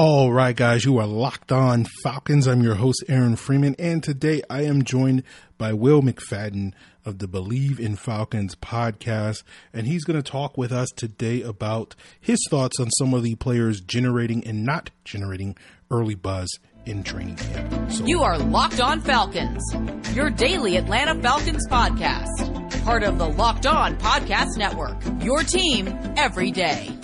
All right, guys, you are locked on Falcons. I'm your host, Aaron Freeman, and today I am joined by Will McFadden of the Bleav in Falcons podcast, and he's going to talk with us today about his thoughts on some of the players generating and not generating early buzz in training camp. So, you are Locked On Falcons, your daily Atlanta Falcons podcast, part of the Locked On Podcast Network, your team every day.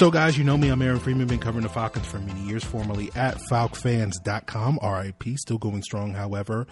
So, guys, you know me. I'm Aaron Freeman. Been covering the Falcons for many years, formerly at FalcFans.com. RIP, still going strong, however,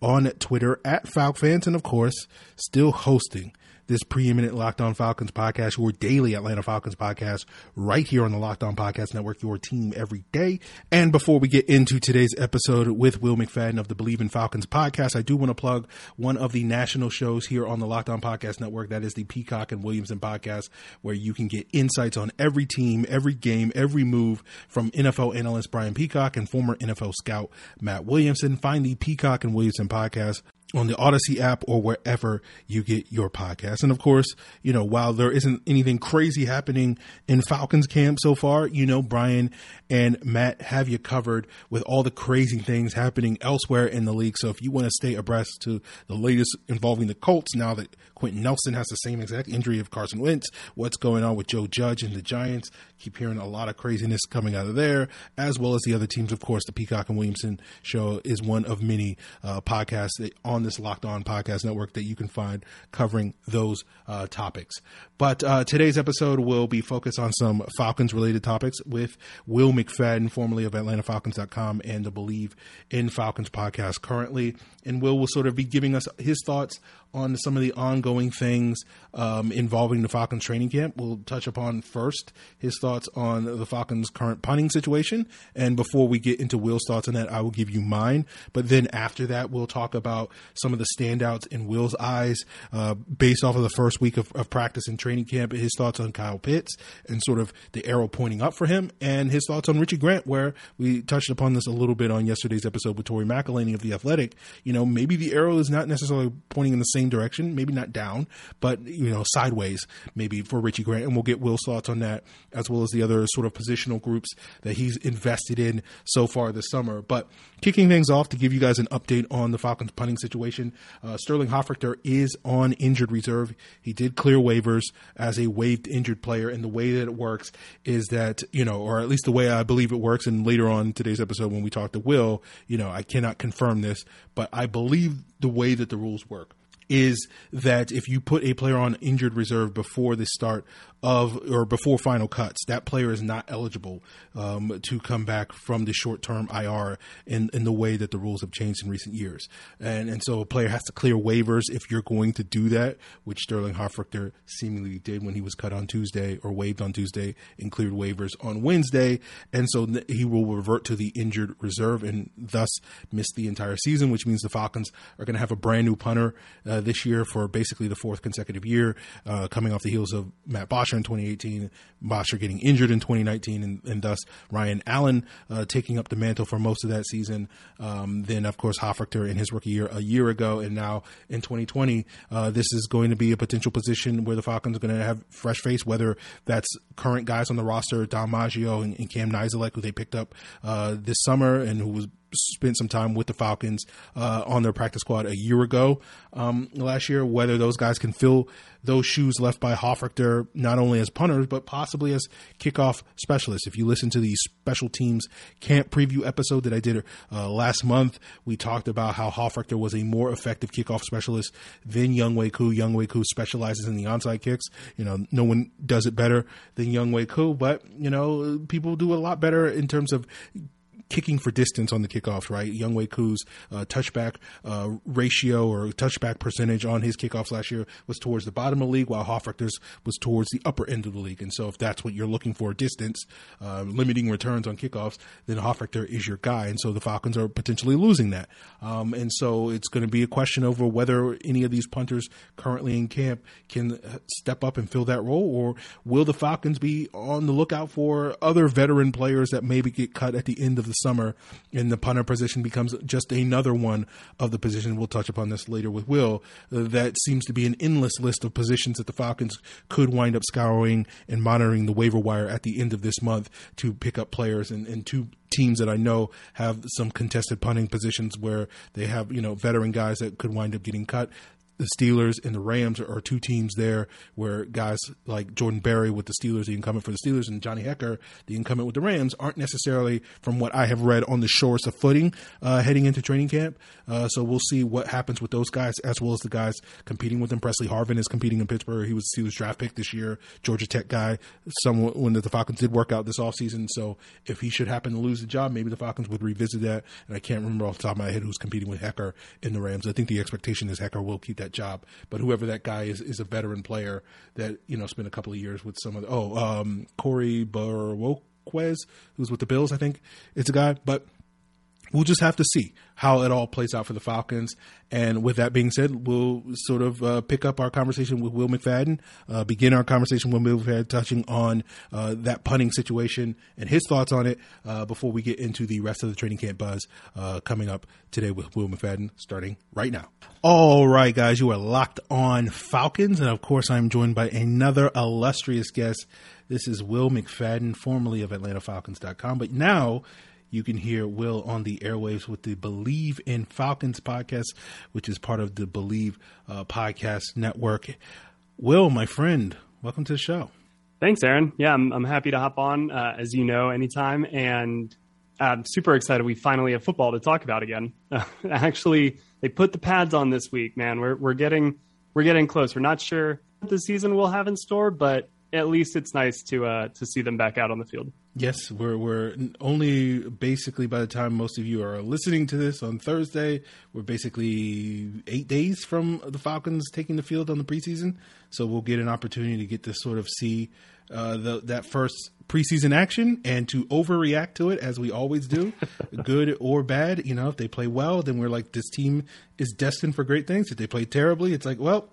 on Twitter at FalcFans, and of course, still hosting this preeminent Locked On Falcons podcast, your daily Atlanta Falcons podcast, right here on the Locked On Podcast Network, your team every day. And before we get into today's episode with Will McFadden of the Bleav in Falcons podcast, I do want to plug one of the national shows here on the Locked On Podcast Network. That is the Peacock and Williamson podcast, where you can get insights on every team, every game, every move from NFL analyst Brian Peacock and former NFL scout Matt Williamson. Find the Peacock and Williamson podcast on the Odyssey app or wherever you get your podcast. And of course, you know, while there isn't anything crazy happening in Falcons camp so far, you know, Brian and Matt have you covered with all the crazy things happening elsewhere in the league. So if you want to stay abreast to the latest involving the Colts now that Quenton Nelson has the same exact injury of Carson Wentz, what's going on with Joe Judge and the Giants, keep hearing a lot of craziness coming out of there, as well as the other teams. Of course, the Peacock and Williamson show is one of many uh, podcasts on this Locked On Podcast Network that you can find covering those uh, topics. But uh, today's episode will be focused on some Falcons related topics with Will McFadden, formerly of AtlantaFalcons.com and the Bleav in Falcons podcast currently. And Will will sort of be giving us his thoughts on some of the ongoing things um, involving the Falcons training camp. We'll touch upon first his thoughts on the Falcons' current punting situation. And before we get into Will's thoughts on that, I will give you mine. But then after that, we'll talk about some of the standouts in Will's eyes uh, based off of the first week of, of practice and training camp, his thoughts on Kyle Pitts and sort of the arrow pointing up for him, and his thoughts on Richie Grant, where we touched upon this a little bit on yesterday's episode with Tori McElhaney of The Athletic. You know, maybe the arrow is not necessarily pointing in the same same direction, maybe not down, but you know sideways maybe for Richie Grant, and we'll get Will's thoughts on that as well as the other sort of positional groups that he's invested in so far this summer. But kicking things off to give you guys an update on the Falcons punting situation, uh, Sterling Hofrichter is on injured reserve. He did clear waivers as a waived injured player, and the way that it works is that you know, or at least the way I believe it works, and later on today's episode when we talk to Will, you know, I cannot confirm this, but I believe the way that the rules work is that if you put a player on injured reserve before the start of or before final cuts, that player is not eligible um, to come back from the short term IR in, in the way that the rules have changed in recent years. And and so a player has to clear waivers if you're going to do that, which Sterling Hofrichter seemingly did when he was cut on Tuesday or waived on Tuesday and cleared waivers on Wednesday. And so he will revert to the injured reserve and thus miss the entire season, which means the Falcons are going to have a brand new punter uh, this year for basically the fourth consecutive year, uh, coming off the heels of Matt Bosher in 2018, Bosher getting injured in 2019, and, and thus Ryan Allen uh, taking up the mantle for most of that season. Um, then, of course, Hofrichter in his rookie year a year ago, and now in 2020, uh, this is going to be a potential position where the Falcons are going to have fresh face, whether that's current guys on the roster, Dom Maggio and, and Cam Nizialek, who they picked up uh, this summer and who was spent some time with the Falcons uh, on their practice squad a year ago um, last year. Whether those guys can fill those shoes left by Hofrichter, not only as punters, but possibly as kickoff specialists. If you listen to the special teams camp preview episode that I did uh, last month, we talked about how Hofrichter was a more effective kickoff specialist than Younghoe Koo. Younghoe specializes in the onside kicks. You know, no one does it better than Younghoe Koo, but, you know, people do a lot better in terms of kicking for distance on the kickoffs, right? Younghoe Koo's uh, touchback uh, ratio or touchback percentage on his kickoffs last year was towards the bottom of the league, while Hofrichter's was towards the upper end of the league. And so, if that's what you're looking for, distance, uh, limiting returns on kickoffs, then Hofrichter is your guy. And so, the Falcons are potentially losing that. Um, and so, it's going to be a question over whether any of these punters currently in camp can uh, step up and fill that role, or will the Falcons be on the lookout for other veteran players that maybe get cut at the end of the summer, and the punter position becomes just another one of the positions. We'll touch upon this later with Will. That seems to be an endless list of positions that the Falcons could wind up scouring and monitoring the waiver wire at the end of this month to pick up players and, and two teams that I know have some contested punting positions where they have, you know, veteran guys that could wind up getting cut the Steelers and the Rams are, two teams there where guys like Jordan Berry with the Steelers, the incumbent for the Steelers, and Johnny Hekker, the incumbent with the Rams, aren't necessarily, from what I have read, on the shores of footing uh, heading into training camp. Uh, so we'll see what happens with those guys as well as the guys competing with them. Pressley Harvin is competing in Pittsburgh. He was Steelers draft pick this year, Georgia Tech guy. Someone when the Falcons did work out this offseason. So if he should happen to lose the job, maybe the Falcons would revisit that. And I can't remember off the top of my head who's competing with Hekker in the Rams. I think the expectation is Hekker will keep that job, but whoever that guy is is a veteran player that you know spent a couple of years with some of the, oh um, Corey Bojorquez, who's with the Bills, I think it's a guy, but we'll just have to see how it all plays out for the Falcons. And with that being said, we'll sort of uh, pick up our conversation with Will McFadden, uh, begin our conversation with Will McFadden, touching on uh, that punting situation and his thoughts on it uh, before we get into the rest of the training camp buzz uh, coming up today with Will McFadden, starting right now. All right, guys, you are locked on Falcons. And of course, I'm joined by another illustrious guest. This is Will McFadden, formerly of AtlantaFalcons.com, but now you can hear Will on the airwaves with the Bleav in Falcons podcast, which is part of the Bleav uh, podcast network. Will, my friend, welcome to the show. Thanks, Aaron. Yeah, I'm, I'm happy to hop on, uh, as you know, anytime. And I'm super excited we finally have football to talk about again. Uh, actually, they put the pads on this week, man. We're, we're getting we're getting close. We're not sure what the season will have in store, but at least it's nice to uh, to see them back out on the field. Yes, we're we're only basically by the time most of you are listening to this on Thursday, we're basically eight days from the Falcons taking the field on the preseason. So we'll get an opportunity to get to sort of see uh, the, that first preseason action and to overreact to it as we always do, good or bad. You know, if they play well, then we're like, this team is destined for great things. If they play terribly, it's like, well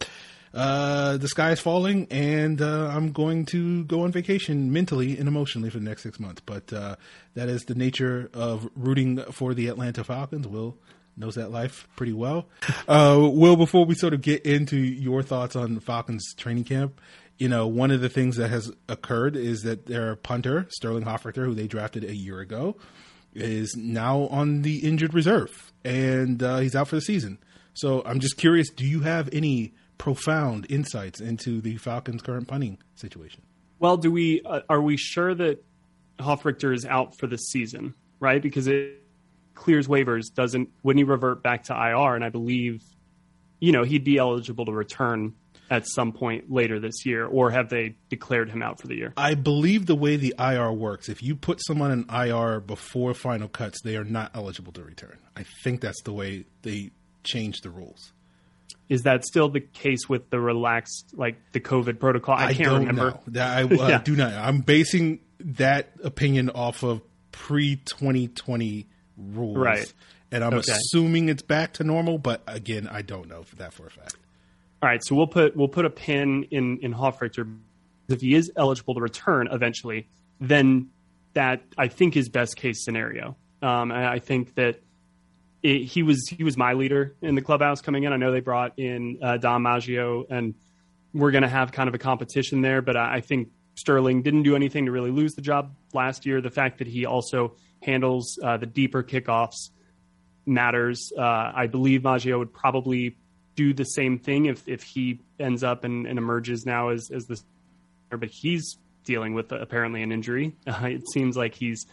uh, the sky is falling, and uh, I'm going to go on vacation mentally and emotionally for the next six months. But uh, that is the nature of rooting for the Atlanta Falcons. Will knows that life pretty well. Uh, Will, before we sort of get into your thoughts on Falcons training camp, you know, one of the things that has occurred is that their punter, Sterling Hofrichter, who they drafted a year ago, is now on the injured reserve, and uh, he's out for the season. So I'm just curious, do you have any profound insights into the Falcons' current punting situation. Well, do we uh, are we sure that Hofrichter is out for the season, right? Because it clears waivers, doesn't wouldn't he revert back to IR? And I believe, you know, he'd be eligible to return at some point later this year, or have they declared him out for the year? I believe the way the IR works, if you put someone in IR before final cuts, they are not eligible to return. I think that's the way they changed the rules. Is that still the case with the relaxed, like the COVID protocol? I, I can't remember. Know. I, uh, yeah. do not. I'm basing that opinion off of pre 2020 rules, right? And I'm okay. assuming it's back to normal, but again, I don't know for that for a fact. All right, so we'll put we'll put a pin in in Hofrichter. If he is eligible to return eventually, then that I think is best case scenario. Um, I think that it, he was he was my leader in the clubhouse coming in. I know they brought in uh, Dom Maggio, and we're going to have kind of a competition there. But I, I think Sterling didn't do anything to really lose the job last year. The fact that he also handles uh, the deeper kickoffs matters. Uh, I believe Maggio would probably do the same thing if if he ends up and, and emerges now as as the but he's dealing with apparently an injury. it seems like he's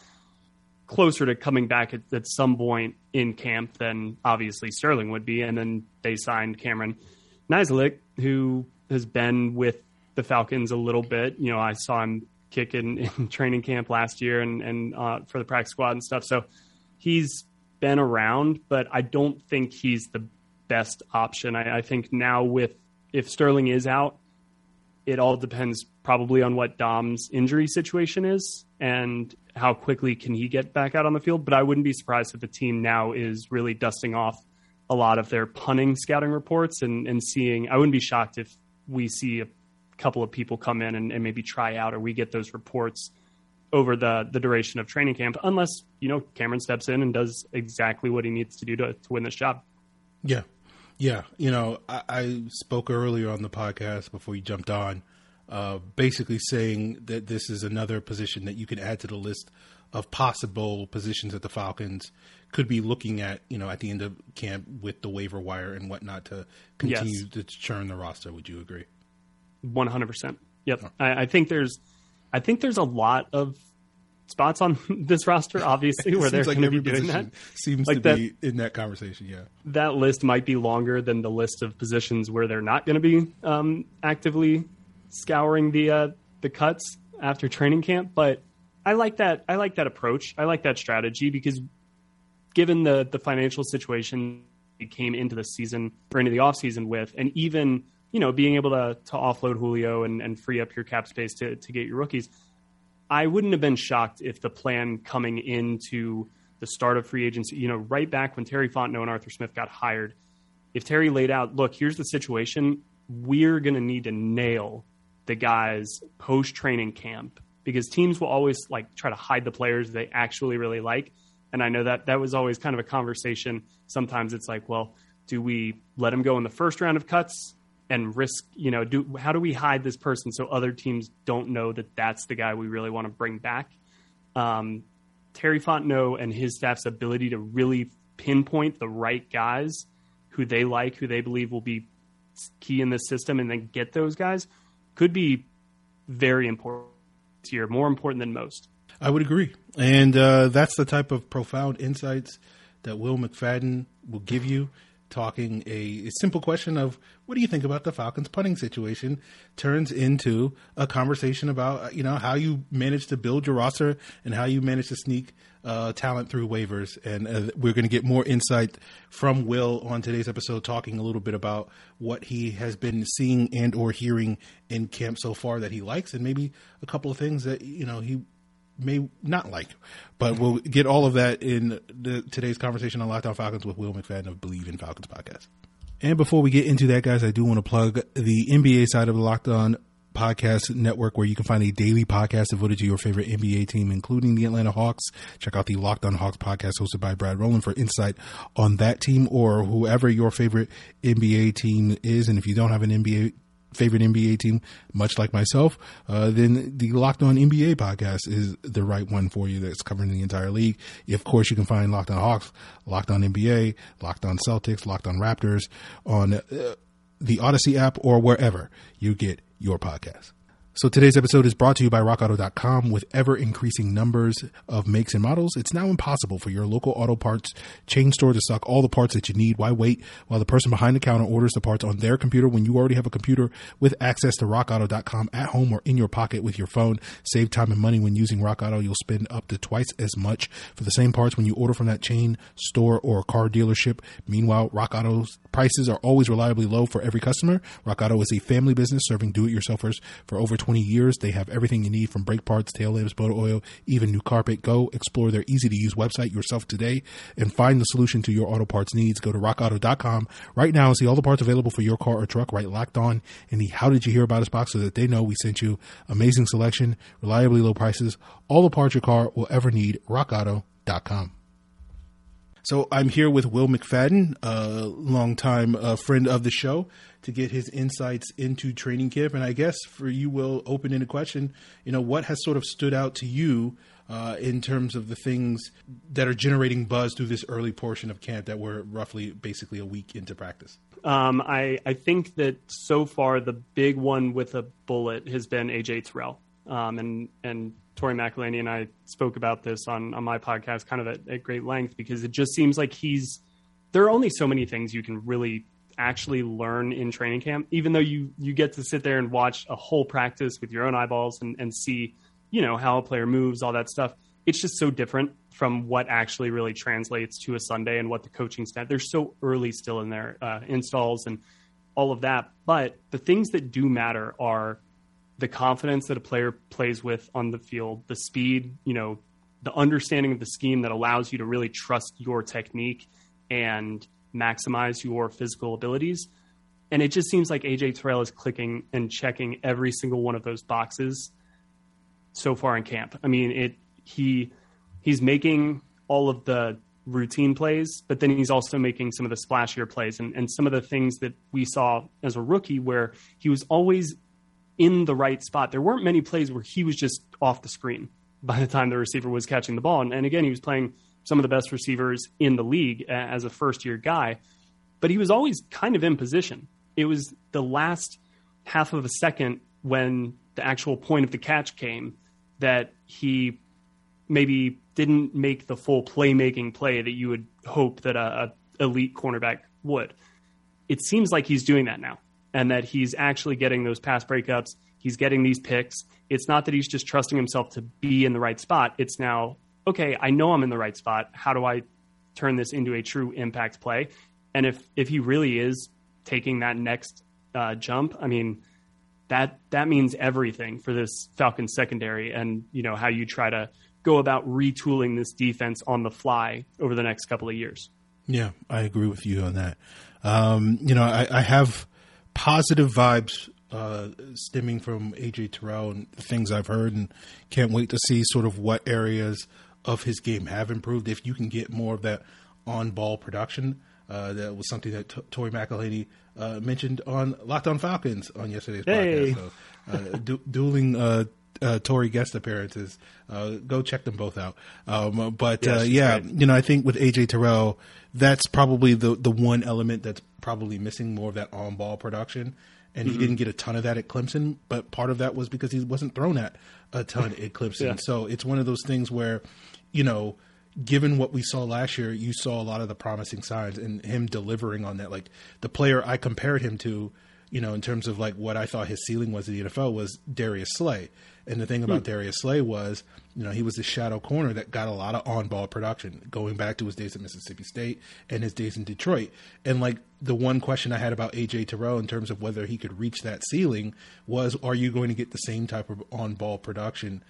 closer to coming back at, at, some point in camp than obviously Sterling would be. And then they signed Cameron Nizialek, who has been with the Falcons a little bit. You know, I saw him kick in, in training camp last year and, and uh, for the practice squad and stuff. So he's been around, but I don't think he's the best option. I, I think now with if Sterling is out, it all depends probably on what Dom's injury situation is and how quickly can he get back out on the field. But I wouldn't be surprised if the team now is really dusting off a lot of their punning scouting reports and, and seeing. I wouldn't be shocked if we see a couple of people come in and, and maybe try out, or we get those reports over the the duration of training camp, unless you know Cameron steps in and does exactly what he needs to do to, to win this job. Yeah, yeah. You know, I, I spoke earlier on the podcast before you jumped on, uh, basically saying that this is another position that you can add to the list of possible positions that the Falcons could be looking at, you know, at the end of camp with the waiver wire and whatnot to continue yes. to churn the roster. Would you agree? One hundred percent. Yep. Oh. I, I, think there's, I think there's a lot of spots on this roster, obviously, where they're like going to be doing that. Seems like to that, be in that conversation. Yeah. That list might be longer than the list of positions where they're not going to be um, actively scouring the uh, the cuts after training camp, but I like that. I like that approach. I like that strategy because given the the financial situation he came into the season or into the offseason with, and even you know being able to to offload Julio and, and free up your cap space to to get your rookies, I wouldn't have been shocked if the plan coming into the start of free agency, you know, right back when Terry Fontenot and Arthur Smith got hired, if Terry laid out, look, here's the situation, we're going to need to nail the guys post training camp because teams will always like try to hide the players they actually really like. And I know that that was always kind of a conversation. Sometimes it's like, well, do we let him go in the first round of cuts and risk, you know, do how do we hide this person so other teams don't know that that's the guy we really want to bring back? Um, Terry Fontenot and his staff's ability to really pinpoint the right guys who they like, who they believe will be key in this system, and then get those guys could be very important year, more important than most. I would agree, and uh, that's the type of profound insights that Will McFadden will give you. Talking a, simple question of what do you think about the Falcons punting situation? Turns into a conversation about you know how you manage to build your roster and how you manage to sneak uh, talent through waivers, and uh, we're going to get more insight from Will on today's episode, talking a little bit about what he has been seeing and or hearing in camp so far that he likes, and maybe a couple of things that you know he may not like. But we'll get all of that in the, today's conversation on Locked On Falcons with Will McFadden of Bleav in Falcons podcast. And before we get into that, guys, I do want to plug the NBA side of the Locked On podcast network where you can find a daily podcast devoted to your favorite NBA team, including the Atlanta Hawks. Check out the Locked On Hawks podcast hosted by Brad Rowland for insight on that team or whoever your favorite NBA team is. And if you don't have an NBA favorite NBA team, much like myself, uh, then the Locked On NBA podcast is the right one for you that's covering the entire league. Of course, you can find Locked On Hawks, Locked On NBA, Locked On Celtics, Locked On Raptors on uh, the Odyssey app or wherever you get your podcast. So today's episode is brought to you by rockauto.com with ever increasing numbers of makes and models. It's now impossible for your local auto parts chain store to stock all the parts that you need. Why wait while the person behind the counter orders the parts on their computer when you already have a computer with access to rockauto.com at home or in your pocket with your phone? Save time and money when using RockAuto. You'll spend up to twice as much for the same parts when you order from that chain store or car dealership. Meanwhile, Rock Auto's prices are always reliably low for every customer. Rock Auto is a family business serving do-it-yourselfers for over 20 years. They have everything you need from brake parts, tail lamps, motor oil, even new carpet. Go explore their easy to use website yourself today and find the solution to your auto parts needs. Go to rockauto.com right now and see all the parts available for your car or truck right locked on in the How Did You Hear About Us box so that they know we sent you. Amazing selection, reliably low prices, all the parts your car will ever need. rockauto.com. So I'm here with Will McFadden, a longtime uh, friend of the show, to get his insights into training camp. And I guess for you, Will, open in a question, you know, what has sort of stood out to you uh, in terms of the things that are generating buzz through this early portion of camp that we're roughly basically a week into practice? Um, I, I think that so far the big one with a bullet has been AJ Terrell. Um, and and Tori McElhaney and I spoke about this on, on my podcast kind of at, at great length because it just seems like he's there are only so many things you can really actually learn in training camp, even though you you get to sit there and watch a whole practice with your own eyeballs and, and see, you know, how a player moves, all that stuff. It's just so different from what actually really translates to a Sunday and what the coaching staff. They're so early still in their uh, installs and all of that. But the things that do matter are the confidence that a player plays with on the field, the speed, you know, the understanding of the scheme that allows you to really trust your technique and maximize your physical abilities. And it just seems like AJ Terrell is clicking and checking every single one of those boxes so far in camp. I mean, it he he's making all of the routine plays, but then he's also making some of the splashier plays and, and some of the things that we saw as a rookie where he was always in the right spot. There weren't many plays where he was just off the screen by the time the receiver was catching the ball. And, and again, he was playing some of the best receivers in the league as a first year guy, but he was always kind of in position. It was the last half of a second when the actual point of the catch came that he maybe didn't make the full playmaking play that you would hope that a, a elite cornerback would. It seems like he's doing that now and that he's actually getting those pass breakups. He's getting these picks. It's not that he's just trusting himself to be in the right spot. It's now, okay, I know I'm in the right spot. How do I turn this into a true impact play? And if if he really is taking that next uh, jump, I mean, that that means everything for this Falcons secondary, and you know how you try to go about retooling this defense on the fly over the next couple of years. Yeah, I agree with you on that. Um, you know, I, I have positive vibes uh, stemming from AJ Terrell and the things I've heard, and can't wait to see sort of what areas of his game have improved. If you can get more of that on ball production, uh, that was something that T- Tori McElhaney uh, mentioned on Locked On Falcons on yesterday's hey. podcast. So, uh, du- dueling uh, uh, Tori guest appearances. Uh, go check them both out. Um, but Yeah, uh, yeah, great. you know, I think with AJ Terrell, that's probably the the one element that's probably missing more of that on ball production. And Mm-hmm. he didn't get a ton of that at Clemson, but part of that was because he wasn't thrown at a ton at Clemson. Yeah. So it's one of those things where, you know, given what we saw last year, you saw a lot of the promising signs and him delivering on that. Like the player I compared him to, you know, in terms of like what I thought his ceiling was in the NFL was Darius Slay. And the thing about hmm. Darius Slay was, you know, he was the shadow corner that got a lot of on ball production going back to his days at Mississippi State and his days in Detroit. And like the one question I had about AJ Terrell in terms of whether he could reach that ceiling was, are you going to get the same type of on ball production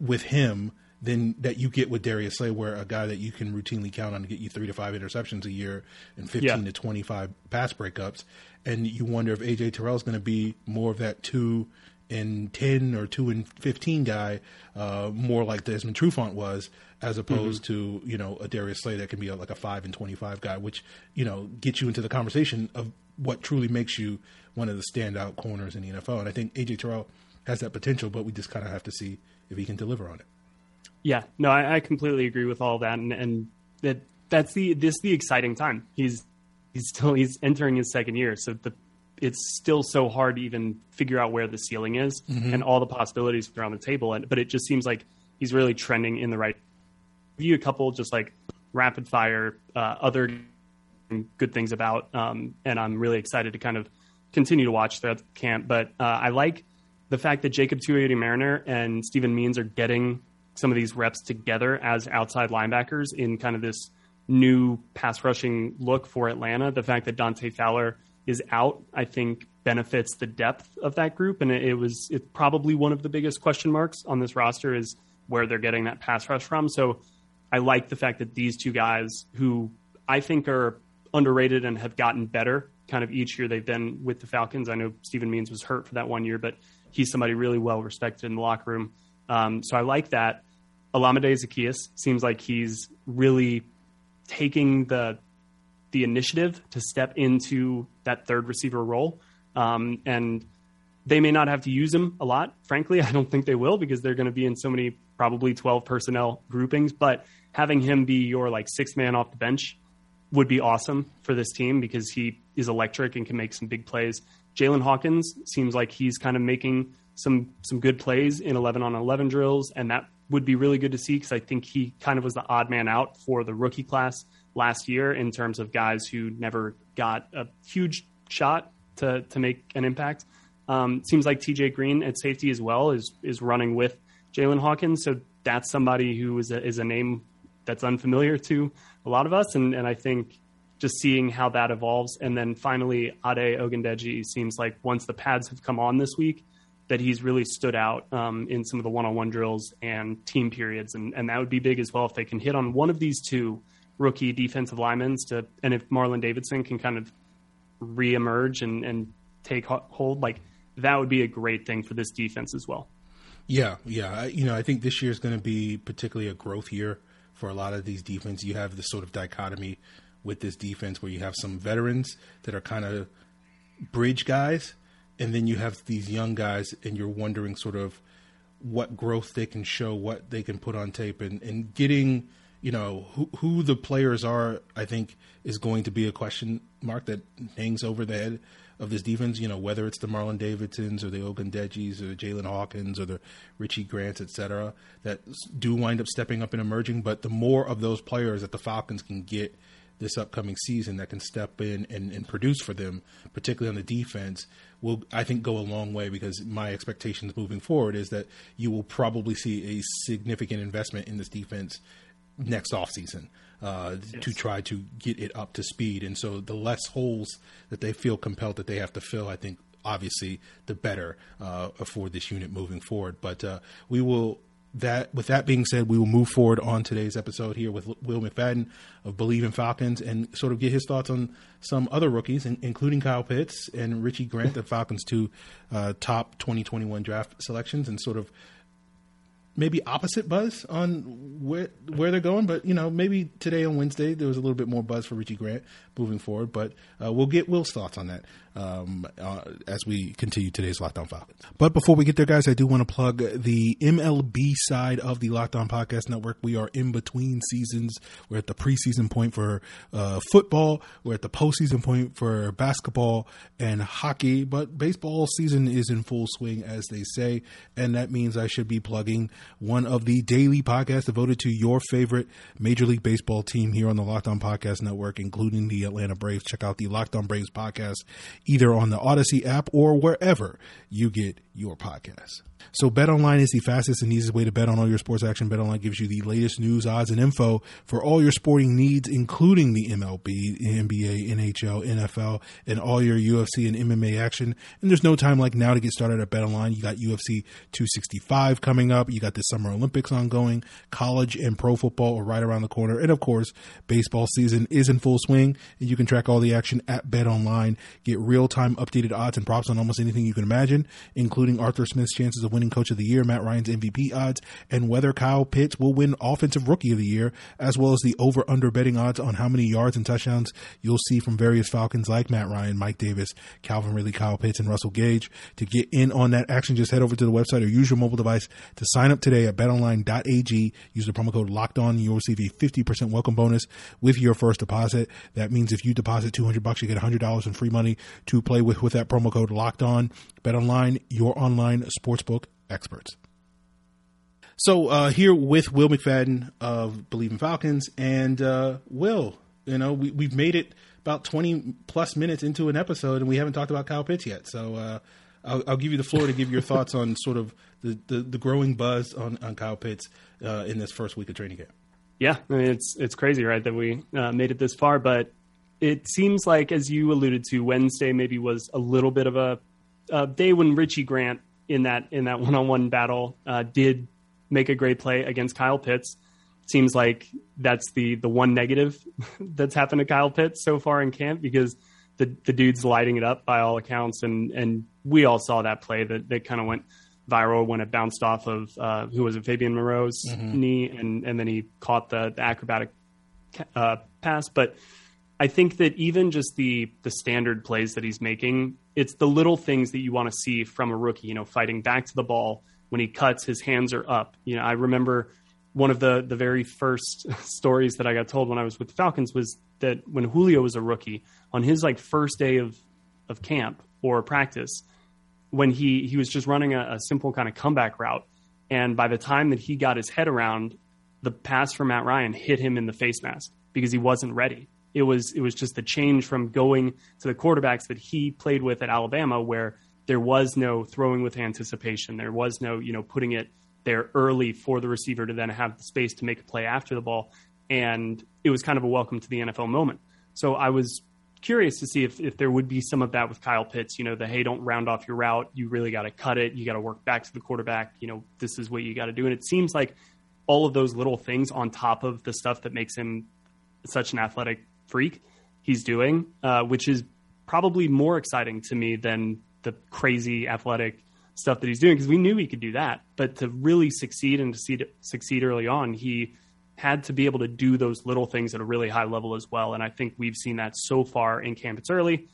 with him than that you get with Darius Slay, where a guy that you can routinely count on to get you three to five interceptions a year and fifteen Yeah. to twenty five pass breakups, and you wonder if AJ Terrell is going to be more of that two and ten or two and fifteen guy, uh, more like Desmond Trufant was, as opposed to you know a Darius Slay that can be a, like a five and twenty five guy, which you know gets you into the conversation of what truly makes you one of the standout corners in the NFL. And I think AJ Terrell has that potential, but we just kind of have to see if he can deliver on it. Yeah, no, I, I completely agree with all that, and, and that that's the this is the exciting time. He's he's still he's entering his second year, so the it's still so hard to even figure out where the ceiling is and all the possibilities are on the table. And but it just seems like he's really trending in the right. View a couple just like rapid fire uh, other good things about, um, and I'm really excited to kind of continue to watch throughout the camp. But uh, I like the fact that Jacob Tuioti Mariner and Steven Means are getting some of these reps together as outside linebackers in kind of this new pass rushing look for Atlanta. The fact that Dante Fowler is out, I think, benefits the depth of that group, and it, it was it's probably one of the biggest question marks on this roster is where they're getting that pass rush from. So I like the fact that these two guys, who I think are underrated and have gotten better kind of each year they've been with the Falcons. I know Steven Means was hurt for that one year, but he's somebody really well respected in the locker room. Um, so I like that. Olamide Zaccheaus seems like he's really taking the the initiative to step into that third receiver role. Um, and they may not have to use him a lot. Frankly, I don't think they will because they're going to be in so many probably 12 personnel groupings. But having him be your like sixth man off the bench would be awesome for this team because he is electric and can make some big plays. Jaylinn Hawkins seems like he's kind of making some some good plays in 11 on 11 drills, and that would be really good to see because I think he kind of was the odd man out for the rookie class last year in terms of guys who never got a huge shot to to make an impact. Um, seems like TJ Green at safety as well is is running with Jaylinn Hawkins, so that's somebody who is a, is a name that's unfamiliar to a lot of us, and and I think just seeing how that evolves, and then finally Ade Ogundeji seems like once the pads have come on this week, that he's really stood out um, in some of the one-on-one drills and team periods, and and that would be big as well if they can hit on one of these two rookie defensive linemen to, and if Marlon Davidson can kind of reemerge and and take hold, like that would be a great thing for this defense as well. Yeah, yeah. You know, I think this year is going to be particularly a growth year for a lot of these defense. You have this sort of dichotomy with this defense where you have some veterans that are kind of bridge guys, and then you have these young guys, and you're wondering sort of what growth they can show, what they can put on tape, and, and getting you know who, who the players are. I think is going to be a question mark that hangs over the head of this defense. You know whether it's the Marlon Davidsons or the Ogundejis or Jaylinn Hawkins or the Richie Grants, et cetera, that do wind up stepping up and emerging. But the more of those players that the Falcons can get this upcoming season that can step in and, and produce for them, particularly on the defense, will I think go a long way because my expectations moving forward is that you will probably see a significant investment in this defense next offseason uh, yes. to try to get it up to speed. And so the less holes that they feel compelled that they have to fill, I think obviously the better uh, for this unit moving forward. But uh, we will that with that being said, we will move forward on today's episode here with Will McFadden of Bleav in Falcons and sort of get his thoughts on some other rookies, including Kyle Pitts and Richie Grant, the Falcons' two uh, top 2021 draft selections, and sort of maybe opposite buzz on where where they're going, but you know maybe today on Wednesday there was a little bit more buzz for Richie Grant moving forward. But uh, we'll get Will's thoughts on that um, uh, as we continue today's Lockdown On Falcons. But before we get there, guys, I do want to plug the MLB side of the Locked On Podcast Network. We are in between seasons. We're at the preseason point for uh, football. We're at the postseason point for basketball and hockey. But baseball season is in full swing, as they say, and that means I should be plugging one of the daily podcasts devoted to your favorite Major League Baseball team here on the Locked On Podcast Network, including the Atlanta Braves. Check out the Locked On Braves podcast either on the Odyssey app or wherever you get your podcasts. So BetOnline is the fastest and easiest way to bet on all your sports action. BetOnline gives you the latest news, odds, and info for all your sporting needs, including the MLB, NBA, NHL, NFL, and all your UFC and MMA action. And there's no time like now to get started at BetOnline. You got UFC 265 coming up. You got the Summer Olympics ongoing. College and pro football are right around the corner. And of course, baseball season is in full swing. And you can track all the action at BetOnline. Get real time updated odds and props on almost anything you can imagine, including Arthur Smith's chances of winning Coach of the Year, Matt Ryan's MVP odds, and whether Kyle Pitts will win Offensive Rookie of the Year, as well as the over under betting odds on how many yards and touchdowns you'll see from various Falcons like Matt Ryan, Mike Davis, Calvin Ridley, Kyle Pitts, and Russell Gage. To get in on that action, just head over to the website or use your mobile device to sign up today at betonline.ag. Use the promo code locked on. You'll receive a 50% welcome bonus with your first deposit. That means if you deposit 200 bucks, you get $100 in free money to play with with that promo code locked on. Bet online, your online sportsbook experts. So uh, here with Will McFadden of Bleav in Falcons, and uh, Will, you know we, we've made it about twenty plus minutes into an episode, and we haven't talked about Kyle Pitts yet. So uh, I'll, I'll, give you the floor to give your thoughts on sort of the, the, the growing buzz on, on Kyle Pitts uh, in this first week of training camp. Yeah, I mean, it's it's crazy, right, that we uh, made it this far, but it seems like, as you alluded to, Wednesday maybe was a little bit of a, a day when Richie Grant in that in that one on one battle uh, did make a great play against Kyle Pitts. Seems like that's the the one negative that's happened to Kyle Pitts so far in camp because the the dude's lighting it up by all accounts, and and we all saw that play that that kind of went viral when it bounced off of uh, who was it Fabian Moreau's mm-hmm. knee, and and then he caught the, the acrobatic uh, pass, but I think that even just the the standard plays that he's making, it's the little things that you want to see from a rookie. You know, fighting back to the ball when he cuts, his hands are up. You know, I remember one of the the very first stories that I got told when I was with the Falcons was that when Julio was a rookie, on his like first day of of camp or practice, when he he was just running a, a simple kind of comeback route, and by the time that he got his head around, the pass from Matt Ryan hit him in the face mask because he wasn't ready it was it was just the change from going to the quarterbacks that he played with at Alabama, where there was no throwing with anticipation, there was no you know putting it there early for the receiver to then have the space to make a play after the ball, and it was kind of a welcome to the NFL moment. So I was curious to see if, if there would be some of that with Kyle Pitts. You know, the hey, don't round off your route. You really got to cut it. You got to work back to the quarterback. You know, this is what you got to do. And it seems like all of those little things on top of the stuff that makes him such an athletic freak he's doing, uh, which is probably more exciting to me than the crazy athletic stuff that he's doing because we knew he could do that. But to really succeed and to succeed, succeed early on, he had to be able to do those little things at a really high level as well. And I think we've seen that so far in camp. It's early.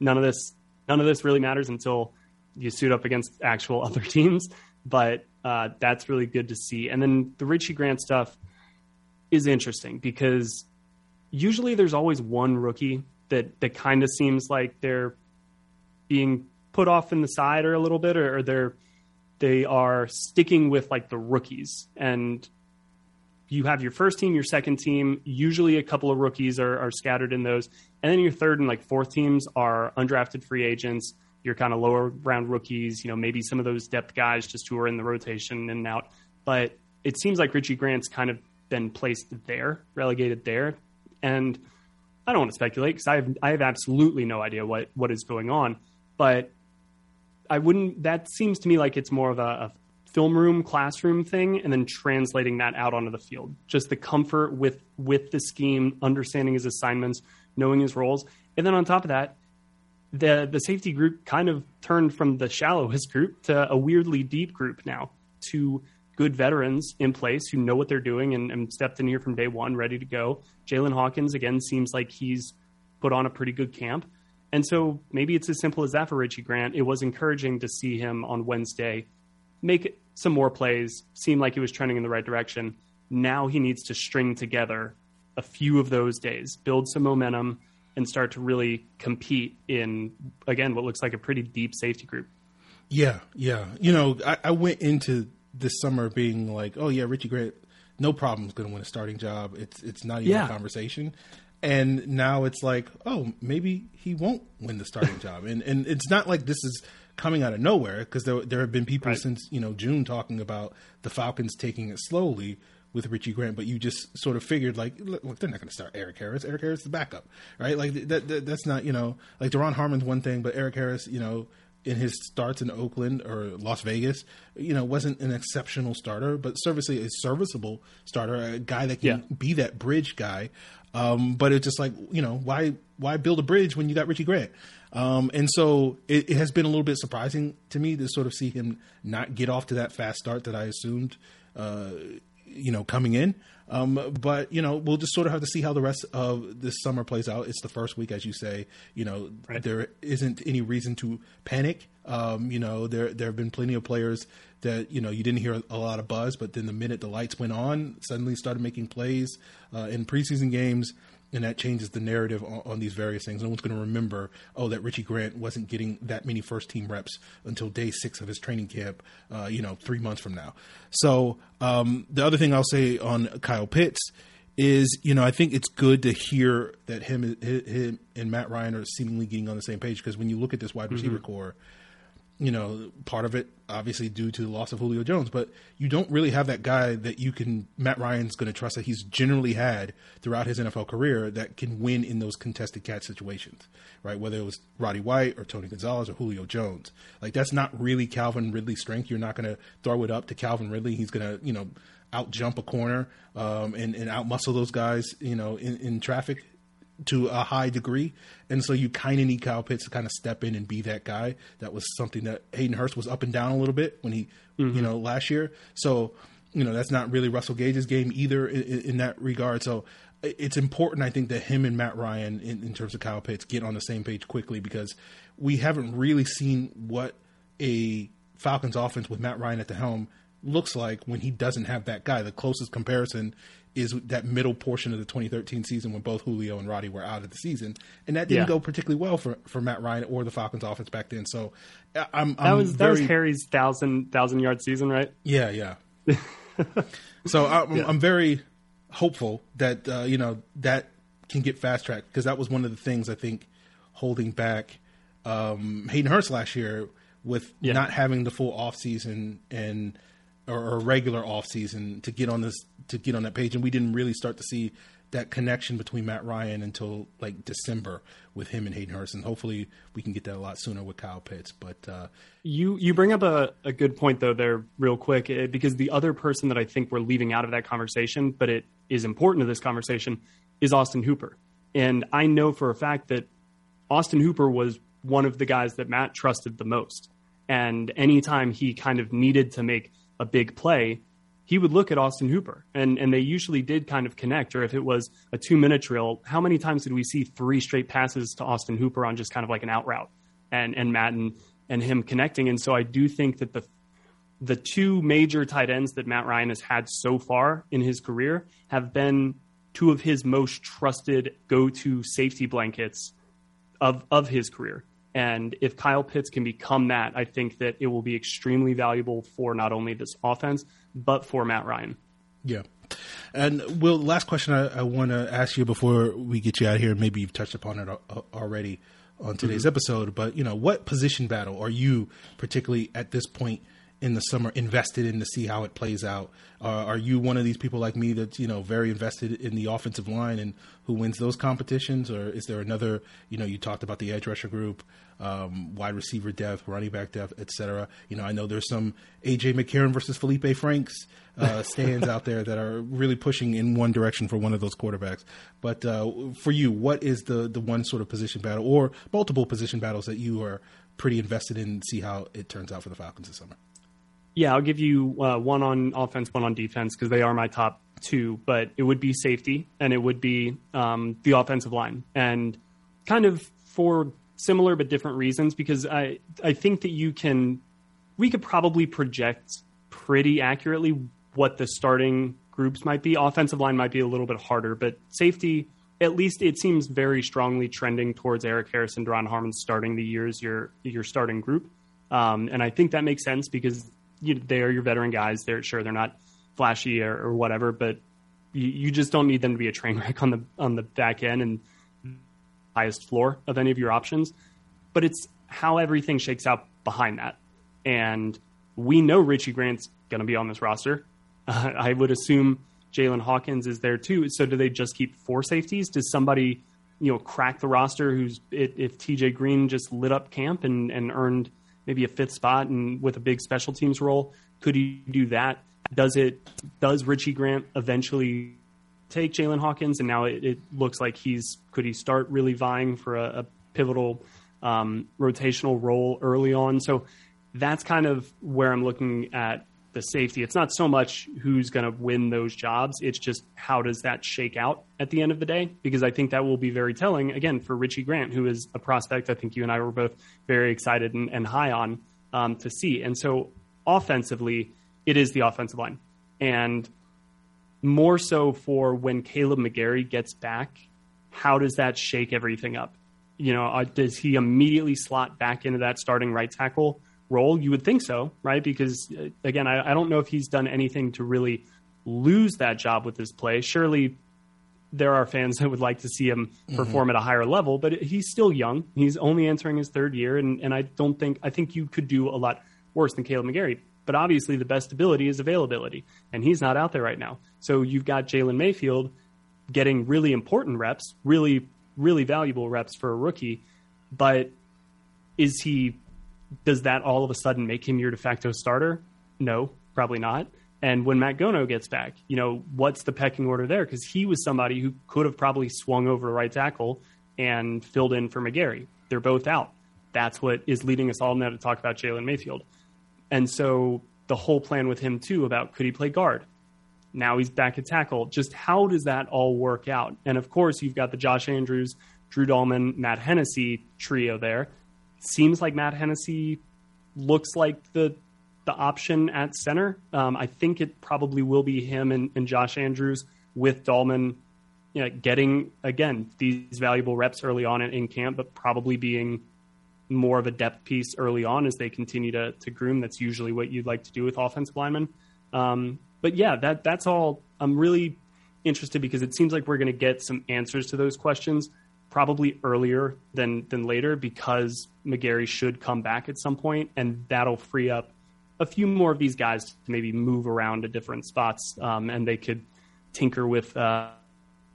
None of this, none of this really matters until you suit up against actual other teams. But uh, that's really good to see. And then the Richie Grant stuff is interesting because usually there's always one rookie that that kind of seems like they're being put off in the side or a little bit, or, or they're they are sticking with like the rookies and you have your first team, your second team. Usually, a couple of rookies are, are, scattered in those, and then your third and like fourth teams are undrafted free agents. Your kind of lower round rookies. You know, maybe some of those depth guys just who are in the rotation in and out. But it seems like Richie Grant's kind of been placed there, relegated there, and I don't want to speculate because I have I have absolutely no idea what what is going on, but I wouldn't. That seems to me like it's more of a, a film room classroom thing and then translating that out onto the field just the comfort with with the scheme understanding his assignments knowing his roles and then on top of that the the safety group kind of turned from the shallowest group to a weirdly deep group now to good veterans in place who know what they're doing and, and stepped in here from day one ready to go Jaylinn Hawkins again seems like he's put on a pretty good camp and so maybe it's as simple as that for Richie Grant. It was encouraging to see him on Wednesday make some more plays, seemed like he was trending in the right direction. Now he needs to string together a few of those days, build some momentum, and start to really compete in, again, what looks like a pretty deep safety group. Yeah, yeah. You know, I, I went into this summer being like, oh, yeah, Richie Grant, no problem is going to win a starting job. It's, it's not even yeah. a conversation. And now it's like, oh, maybe he won't win the starting job. And, and it's not like this is coming out of nowhere because there there have been people right. since you know June talking about the Falcons taking it slowly with Richie Grant, but you just sort of figured like, look, they're not going to start Eric Harris. Eric Harris is the backup, right? Like that, that, that's not you know like Duron Harmon's one thing, but Eric Harris, you know, in his starts in Oakland or Las Vegas, you know, wasn't an exceptional starter, but serviceably a serviceable starter, a guy that can yeah. be that bridge guy. Um, but it's just like you know why why build a bridge when you got Richie Grant? Um, and so it, it, has been a little bit surprising to me to sort of see him not get off to that fast start that I assumed, uh, you know, coming in. Um, but you know, we'll just sort of have to see how the rest of this summer plays out. It's the first week, as you say. You know, right. there isn't any reason to panic. Um, you know, there there have been plenty of players that you know you didn't hear a lot of buzz, but then the minute the lights went on, suddenly started making plays uh, in preseason games and that changes the narrative on, on these various things. No one's going to remember, oh, that Richie Grant wasn't getting that many first team reps until day six of his training camp, uh, you know, three months from now. So um, the other thing I'll say on Kyle Pitts is, you know, I think it's good to hear that him, him and Matt Ryan are seemingly getting on the same page because when you look at this wide receiver mm-hmm. core, you know, part of it obviously due to the loss of Julio Jones, but you don't really have that guy that you can Matt Ryan's going to trust that he's generally had throughout his NFL career that can win in those contested catch situations, right? Whether it was Roddy White or Tony Gonzalez or Julio Jones, like that's not really Calvin Ridley's strength. You're not going to throw it up to Calvin Ridley. He's going to, you know, out jump a corner um, and, and out muscle those guys, you know, in, in traffic to a high degree. And so you kind of need Kyle Pitts to kind of step in and be that guy. That was something that Hayden Hurst was up and down a little bit when he, mm-hmm. you know, last year. So, you know, that's not really Russell Gage's game either in, in, that regard. So it's important, I think, that him and Matt Ryan, in, in terms of Kyle Pitts, get on the same page quickly because we haven't really seen what a Falcons offense with Matt Ryan at the helm looks like when he doesn't have that guy. The closest comparison is that middle portion of the 2013 season when both Julio and Roddy were out of the season, and that didn't yeah. go particularly well for, for Matt Ryan or the Falcons offense back then. So I'm, I'm that was very, that was Harry's thousand thousand yard season, right? Yeah, yeah. so I'm, yeah. I'm, very hopeful that uh, you know that can get fast tracked because that was one of the things I think holding back um, Hayden Hurst last year with yeah. not having the full off season and or, a regular off season to get on this to get on that page, and we didn't really start to see that connection between Matt Ryan until like December with him and Hayden Hurst, and hopefully we can get that a lot sooner with Kyle Pitts. But uh, you you bring up a, a good point though there real quick eh, because the other person that I think we're leaving out of that conversation, but it is important to this conversation, is Austin Hooper, and I know for a fact that Austin Hooper was one of the guys that Matt trusted the most. And anytime he kind of needed to make a big play, he would look at Austin Hooper, and and they usually did kind of connect. Or if it was a two minute drill, how many times did we see three straight passes to Austin Hooper on just kind of like an out route, and and Matt and, him connecting? And so I do think that the the two major tight ends that Matt Ryan has had so far in his career have been two of his most trusted go to safety blankets of of his career. And if Kyle Pitts can become that, I think that it will be extremely valuable for not only this offense, but for Matt Ryan. Yeah. And Will, last question I, I want to ask you before we get you out here. Maybe you've touched upon it already on today's mm-hmm. episode, but you know, what position battle are you particularly at this point in the summer invested in to see how it plays out? Uh, are you one of these people like me that's you know very invested in the offensive line and who wins those competitions, or is there another? You know, you talked about the edge rusher group, um, wide receiver depth, running back depth, etc. You know, I know there's some AJ McCarron versus Felipe Franks uh, stands out there that are really pushing in one direction for one of those quarterbacks. But uh, for you, what is the the one sort of position battle or multiple position battles that you are pretty invested in? See how it turns out for the Falcons this summer. Yeah, I'll give you uh, one on offense, one on defense because they are my top two. But it would be safety and it would be um, the offensive line, and kind of for similar but different reasons. Because I I think that you can we could probably project pretty accurately what the starting groups might be. Offensive line might be a little bit harder, but safety. At least it seems very strongly trending towards Erik Harris and Duron Harmon starting the years your your starting group, um, and I think that makes sense because you, they are your veteran guys. They're sure they're not flashy or, or whatever, but you, you, just don't need them to be a train wreck on the on the back end and highest floor of any of your options. But it's how everything shakes out behind that, and we know Richie Grant's going to be on this roster. Uh, I would assume Jaylinn Hawkins is there too. So do they just keep four safeties? Does somebody you know crack the roster? Who's if TJ Green just lit up camp and and earned maybe a fifth spot and with a big special teams role. Could he do that? Does it? Does Richie Grant eventually take Jaylinn Hawkins? And now it, it, looks like he's could he start really vying for a, a pivotal um, rotational role early on? So that's kind of where I'm looking at the safety. It's not so much who's going to win those jobs. It's just how does that shake out at the end of the day? Because I think that will be very telling, again, for Richie Grant, who is a prospect I think you and I were both very excited and, and high on um, to see. And so offensively, it is the offensive line. And more so for when Kaleb McGary gets back, how does that shake everything up? You know, uh, does he immediately slot back into that starting right tackle? Role? You would think so, right? Because uh, again, I, I don't know if he's done anything to really lose that job with his play. Surely there are fans that would like to see him mm-hmm. perform mm-hmm. at a higher level, but he's still young. He's only entering his third year, and, and I don't think I think you could do a lot worse than Kaleb McGary. But obviously, the best ability is availability, and he's not out there right now. So you've got Jalen Mayfield getting really important reps, really really valuable reps for a rookie, but is he does that all of a sudden make him your de facto starter? No, probably not. And when Matt Gono gets back, you know, what's the pecking order there? Because he was somebody who could have probably swung over right tackle and filled in for McGary. They're both out. That's what is leading us all now to talk about Jalen Mayfield. And so the whole plan with him, too, about could he play guard? Now he's back at tackle. Just how does that all work out? And of course, you've got the Josh Andrews, Drew Dalman, Matt Hennessy trio there seems like Matt Hennessy looks like the the option at center. Um, I think it probably will be him and, and Josh Andrews with Dalman you know, getting again these valuable reps early on in, in, camp, but probably being more of a depth piece early on as they continue to, to groom. That's usually what you'd like to do with offensive linemen. Um, but yeah, that that's all. I'm really interested because it seems like we're going to get some answers to those questions probably earlier than than later because McGary should come back at some point, and that'll free up a few more of these guys to maybe move around to different spots, um, and they could tinker with uh,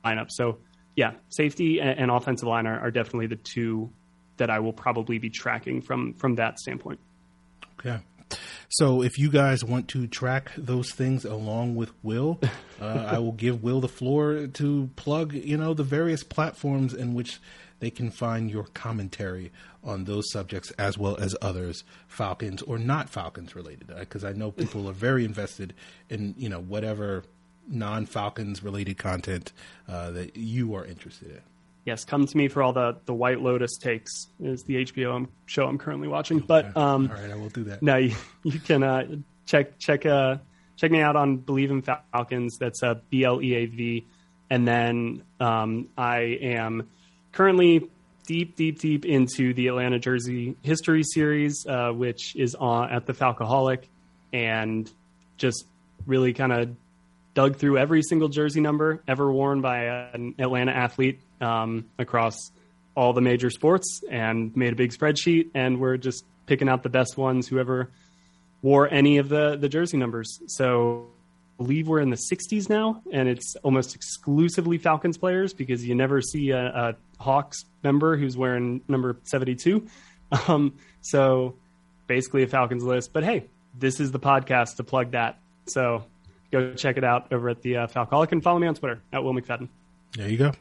lineup. So yeah, safety and, and offensive line are, are, definitely the two that I will probably be tracking from from that standpoint. Okay. So if you guys want to track those things along with Will, uh, I will give Will the floor to plug, you know, the various platforms in which they can find your commentary on those subjects as well as others, Falcons or not Falcons related? Because I know people are very invested in you know whatever non Falcons related content uh, that you are interested in. Yes, come to me for all the the White Lotus takes is the HBO show I'm currently watching. But um, all right, I will do that. No, you, you can uh, check check uh, check me out on Bleav in Falcons. That's uh, B L E A V, and then um, I am currently deep, deep, deep into the Atlanta Jersey History series, uh, which is on at the Falcoholic, and just really kind of dug through every single jersey number ever worn by an Atlanta athlete um, across all the major sports and made a big spreadsheet. And we're just picking out the best ones, whoever wore any of the, the jersey numbers. So I believe we're in the 60s now, and it's almost exclusively Falcons players because you never see a, a Hawks member who's wearing number 72. Um, so basically a Falcons list. But hey, this is the podcast to plug that. So go check it out over at the uh, Falcoholic and follow me on Twitter at Will McFadden. There you go.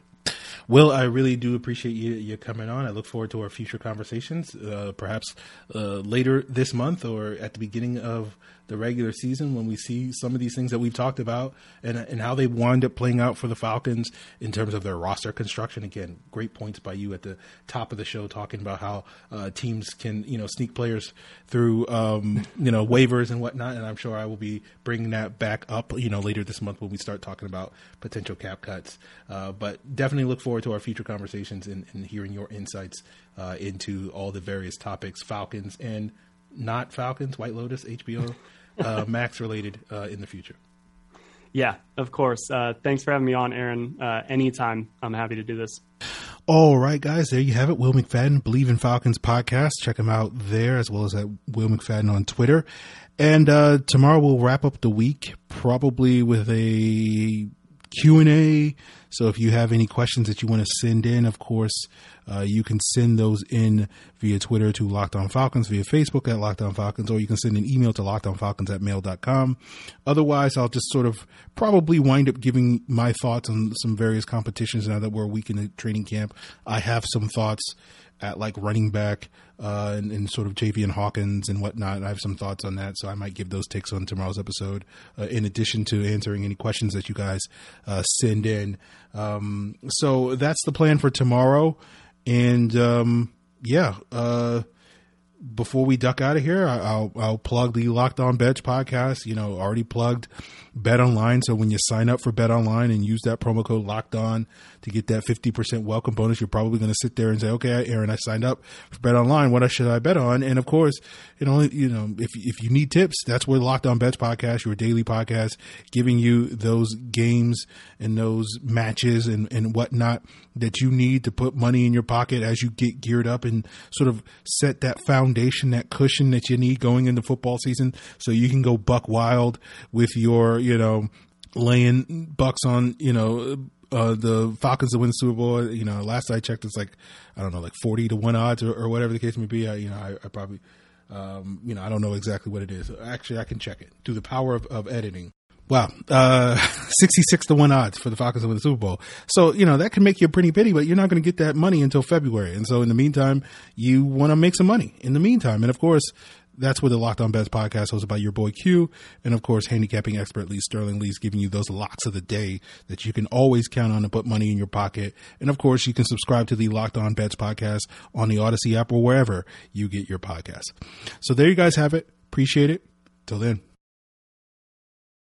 Will, I really do appreciate you, you coming on. I look forward to our future conversations, uh, perhaps uh, later this month or at the beginning of the regular season when we see some of these things that we've talked about and, and how they wind up playing out for the Falcons in terms of their roster construction. Again, great points by you at the top of the show talking about how uh, teams can, you know, sneak players through, um, you know, waivers and whatnot. And I'm sure I will be bringing that back up, you know, later this month when we start talking about potential cap cuts. Uh, but definitely look forward to our future conversations and, and hearing your insights uh, into all the various topics, Falcons and not Falcons, White Lotus, HBO uh, Max related uh, in the future. Yeah, of course. Uh, thanks for having me on, Aaron. Uh, anytime, I'm happy to do this. All right, guys, there you have it. Will McFadden, Bleav in Falcons podcast. Check him out there as well as at Will McFadden on Twitter. And uh, tomorrow we'll wrap up the week probably with a Q&A. So if you have any questions that you want to send in, of course, uh, you can send those in via Twitter to Locked On Falcons, via Facebook at Locked On Falcons, or you can send an email to lockedonfalcons at mail.com. Otherwise, I'll just sort of probably wind up giving my thoughts on some various competitions now that we're a week in the training camp. I have some thoughts at like running back uh, and, and, sort of Javian Hawkins and whatnot. I have some thoughts on that, so I might give those takes on tomorrow's episode. Uh, in addition to answering any questions that you guys uh, send in, um, so that's the plan for tomorrow. And um, yeah, uh, before we duck out of here, I'll I'll plug the Locked On Bets podcast. You know, already plugged Bet Online. So when you sign up for Bet Online and use that promo code Locked On to get that fifty percent welcome bonus, you're probably going to sit there and say, "Okay, Aaron, I signed up for Bet Online. What should I bet on?" And of course, you know, you know, if if you need tips, that's where Locked On Bets podcast, your daily podcast, giving you those games and those matches and and whatnot that you need to put money in your pocket as you get geared up and sort of set that foundation, that cushion that you need going into football season, so you can go buck wild with your you know, laying bucks on, you know, uh, the Falcons to win the Super Bowl. You know, last I checked, it's like I don't know, like forty to one odds or, or whatever the case may be. I, you know, I, I probably, um, you know, I don't know exactly what it is. Actually, I can check it through the power of, of editing. Wow, uh, sixty-six to one odds for the Falcons to win the Super Bowl. So you know that can make you a pretty penny, but you're not going to get that money until February. And so in the meantime, you want to make some money. In the meantime, and of course, that's where the Locked On Bets podcast hosted by your boy Q, and of course, handicapping expert Lee Sterling Lee's giving you those locks of the day that you can always count on to put money in your pocket. And of course, you can subscribe to the Locked On Bets podcast on the Odyssey app or wherever you get your podcast. So there you guys have it. Appreciate it. Till then.